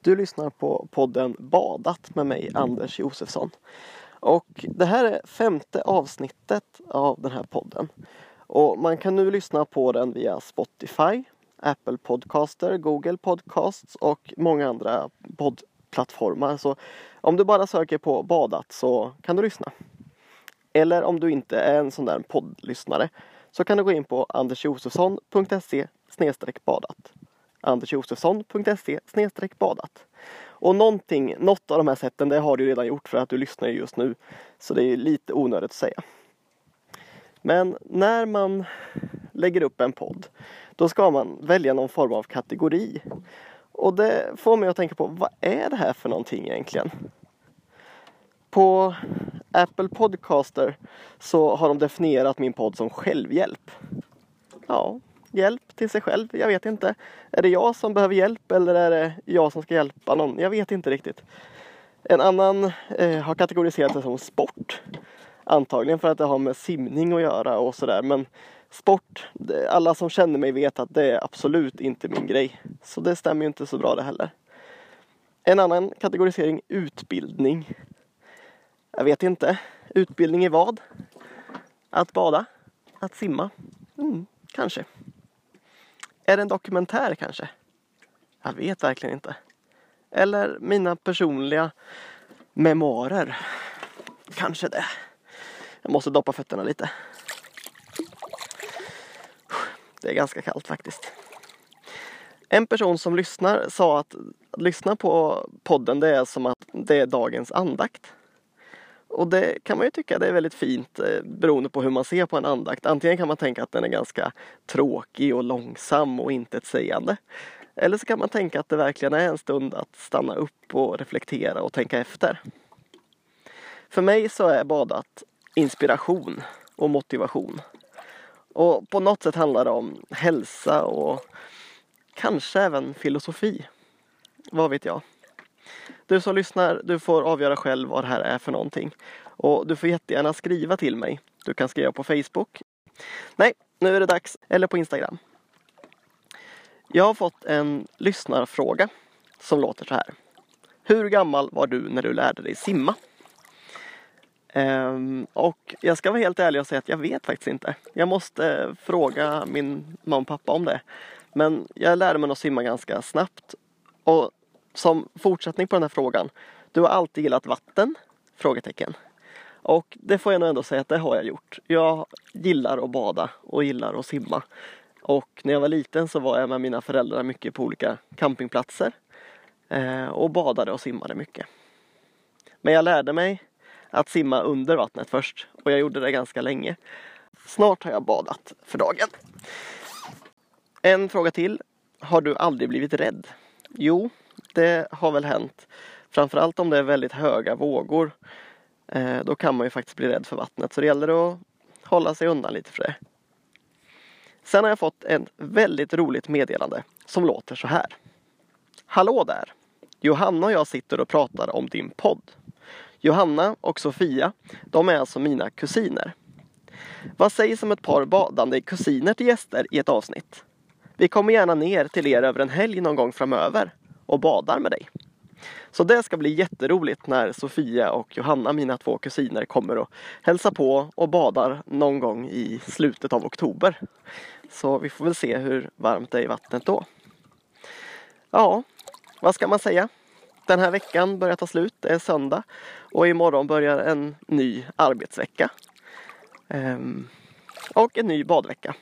Du lyssnar på podden Badat med mig Anders Josefsson. Och det här är femte avsnittet av den här podden. Och man kan nu lyssna på den via Spotify, Apple Podcaster, Google Podcasts och många andra poddplattformar. Så om du bara söker på Badat så kan du lyssna. Eller om du inte är en sån där poddlyssnare så kan du gå in på andersjosefsson.se badat andersjosefsson.se badat. Och någonting, något av de här sätten det har du redan gjort för att du lyssnar just nu. Så det är lite onödigt att säga. Men när man lägger upp en podd då ska man välja någon form av kategori. Och det får mig att tänka på vad är det här för någonting egentligen? På Apple Podcaster så har de definierat min podd som självhjälp. Ja, hjälp till sig själv. Jag vet inte. Är det jag som behöver hjälp eller är det jag som ska hjälpa någon? Jag vet inte riktigt. En annan eh, har kategoriserat det som sport. Antagligen för att det har med simning att göra och sådär. Men sport, det, alla som känner mig vet att det är absolut inte min grej. Så det stämmer ju inte så bra det heller. En annan kategorisering, utbildning. Jag vet inte. Utbildning i vad? Att bada? Att simma? Mm, kanske. Är det en dokumentär kanske? Jag vet verkligen inte. Eller mina personliga memoarer. Kanske det. Jag måste doppa fötterna lite. Det är ganska kallt faktiskt. En person som lyssnar sa att lyssna på podden det är som att det är dagens andakt. Och det kan man ju tycka det är väldigt fint eh, beroende på hur man ser på en andakt. Antingen kan man tänka att den är ganska tråkig och långsam och intetsägande. Eller så kan man tänka att det verkligen är en stund att stanna upp och reflektera och tänka efter. För mig så är badat inspiration och motivation. Och på något sätt handlar det om hälsa och kanske även filosofi. Vad vet jag? Du som lyssnar, du får avgöra själv vad det här är för någonting. Och du får jättegärna skriva till mig. Du kan skriva på Facebook. Nej, nu är det dags. Eller på Instagram. Jag har fått en lyssnarfråga som låter så här. Hur gammal var du när du lärde dig simma? Ehm, och jag ska vara helt ärlig och säga att jag vet faktiskt inte. Jag måste fråga min mamma och pappa om det. Men jag lärde mig att simma ganska snabbt. Och som fortsättning på den här frågan. Du har alltid gillat vatten? Frågetecken. Och det får jag nog ändå säga att det har jag gjort. Jag gillar att bada och gillar att simma. Och när jag var liten så var jag med mina föräldrar mycket på olika campingplatser. Eh, och badade och simmade mycket. Men jag lärde mig att simma under vattnet först och jag gjorde det ganska länge. Snart har jag badat för dagen. En fråga till. Har du aldrig blivit rädd? Jo, det har väl hänt. Framförallt om det är väldigt höga vågor. Eh, då kan man ju faktiskt bli rädd för vattnet. Så det gäller att hålla sig undan lite för det. Sen har jag fått ett väldigt roligt meddelande som låter så här. Hallå där! Johanna och jag sitter och pratar om din podd. Johanna och Sofia, de är alltså mina kusiner. Vad sägs om ett par badande kusiner till gäster i ett avsnitt? Vi kommer gärna ner till er över en helg någon gång framöver och badar med dig. Så det ska bli jätteroligt när Sofia och Johanna, mina två kusiner, kommer och hälsar på och badar någon gång i slutet av oktober. Så vi får väl se hur varmt det är i vattnet då. Ja, vad ska man säga? Den här veckan börjar ta slut, det är söndag och imorgon börjar en ny arbetsvecka. Ehm, och en ny badvecka.